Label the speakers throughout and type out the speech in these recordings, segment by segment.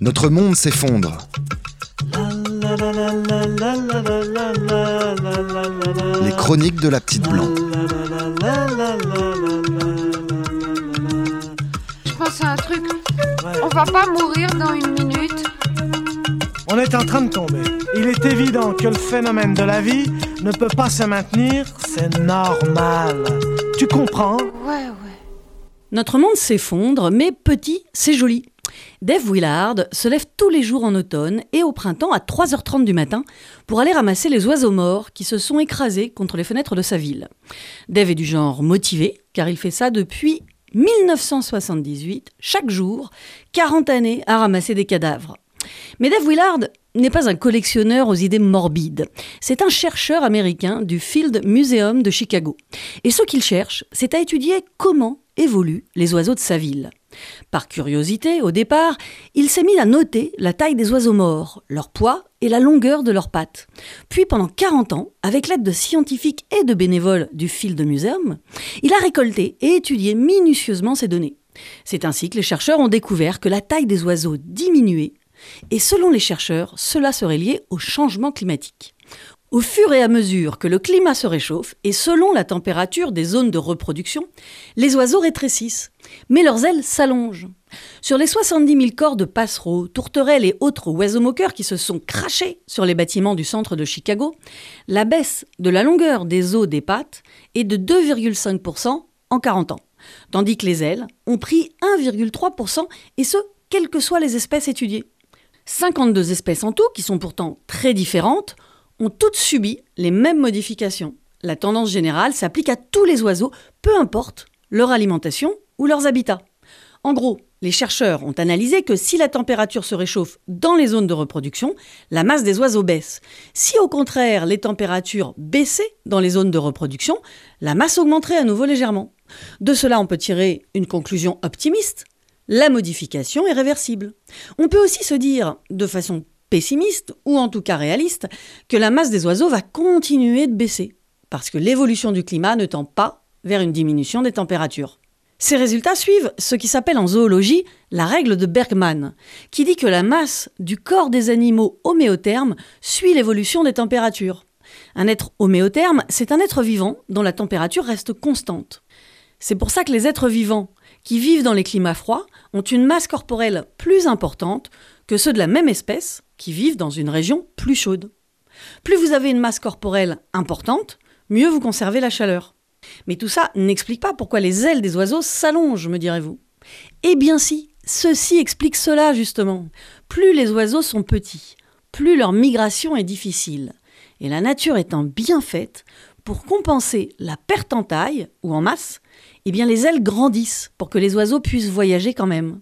Speaker 1: Notre monde s'effondre. Les chroniques de la petite blanc.
Speaker 2: Je pense à un truc. On va pas mourir dans une minute.
Speaker 3: On est en train de tomber. Il est évident que le phénomène de la vie ne peut pas se maintenir, c'est normal. Tu comprends?
Speaker 2: Ouais, ouais.
Speaker 4: Notre monde s'effondre, mais petit, c'est joli. Dave Willard se lève tous les jours en automne et au printemps à 3h30 du matin pour aller ramasser les oiseaux morts qui se sont écrasés contre les fenêtres de sa ville. Dave est du genre motivé, car il fait ça depuis 1978, chaque jour, 40 années à ramasser des cadavres. Mais Dave Willard n'est pas un collectionneur aux idées morbides. C'est un chercheur américain du Field Museum de Chicago. Et ce qu'il cherche, c'est à étudier comment évoluent les oiseaux de sa ville. Par curiosité, au départ, il s'est mis à noter la taille des oiseaux morts, leur poids et la longueur de leurs pattes. Puis pendant 40 ans, avec l'aide de scientifiques et de bénévoles du Field Museum, il a récolté et étudié minutieusement ces données. C'est ainsi que les chercheurs ont découvert que la taille des oiseaux diminuait et selon les chercheurs, cela serait lié au changement climatique. Au fur et à mesure que le climat se réchauffe et selon la température des zones de reproduction, les oiseaux rétrécissent, mais leurs ailes s'allongent. Sur les 70 000 corps de passereaux, tourterelles et autres oiseaux moqueurs qui se sont crachés sur les bâtiments du centre de Chicago, la baisse de la longueur des os des pattes est de 2,5% en 40 ans, tandis que les ailes ont pris 1,3% et ce, quelles que soient les espèces étudiées. 52 espèces en tout, qui sont pourtant très différentes, ont toutes subi les mêmes modifications. La tendance générale s'applique à tous les oiseaux, peu importe leur alimentation ou leurs habitats. En gros, les chercheurs ont analysé que si la température se réchauffe dans les zones de reproduction, la masse des oiseaux baisse. Si au contraire les températures baissaient dans les zones de reproduction, la masse augmenterait à nouveau légèrement. De cela, on peut tirer une conclusion optimiste. La modification est réversible. On peut aussi se dire, de façon pessimiste, ou en tout cas réaliste, que la masse des oiseaux va continuer de baisser, parce que l'évolution du climat ne tend pas vers une diminution des températures. Ces résultats suivent ce qui s'appelle en zoologie la règle de Bergman, qui dit que la masse du corps des animaux homéothermes suit l'évolution des températures. Un être homéotherme, c'est un être vivant dont la température reste constante. C'est pour ça que les êtres vivants qui vivent dans les climats froids ont une masse corporelle plus importante que ceux de la même espèce qui vivent dans une région plus chaude. Plus vous avez une masse corporelle importante, mieux vous conservez la chaleur. Mais tout ça n'explique pas pourquoi les ailes des oiseaux s'allongent, me direz-vous. Eh bien si, ceci explique cela justement. Plus les oiseaux sont petits, plus leur migration est difficile. Et la nature étant bien faite, pour compenser la perte en taille ou en masse, eh bien les ailes grandissent pour que les oiseaux puissent voyager quand même.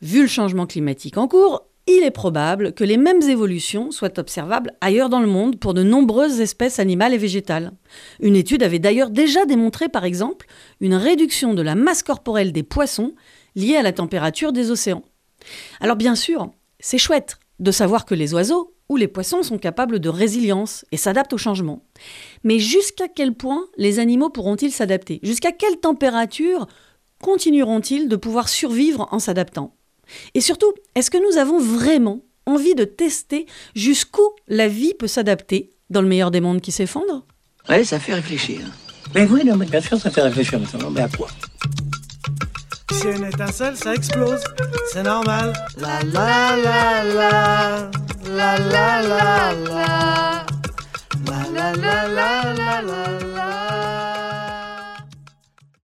Speaker 4: Vu le changement climatique en cours, il est probable que les mêmes évolutions soient observables ailleurs dans le monde pour de nombreuses espèces animales et végétales. Une étude avait d'ailleurs déjà démontré, par exemple, une réduction de la masse corporelle des poissons liée à la température des océans. Alors bien sûr, c'est chouette de savoir que les oiseaux ou les poissons sont capables de résilience et s'adaptent au changement. Mais jusqu'à quel point les animaux pourront-ils s'adapter? Jusqu'à quelle température continueront-ils de pouvoir survivre en s'adaptant? Et surtout, est-ce que nous avons vraiment envie de tester jusqu'où la vie peut s'adapter dans le meilleur des mondes qui s'effondre
Speaker 5: Oui, ça fait réfléchir. Mais oui, non, mais bien sûr, ça fait réfléchir maintenant. Mais à quoi?
Speaker 3: Si une étincelle, ça explose. C'est normal. La la la la la la.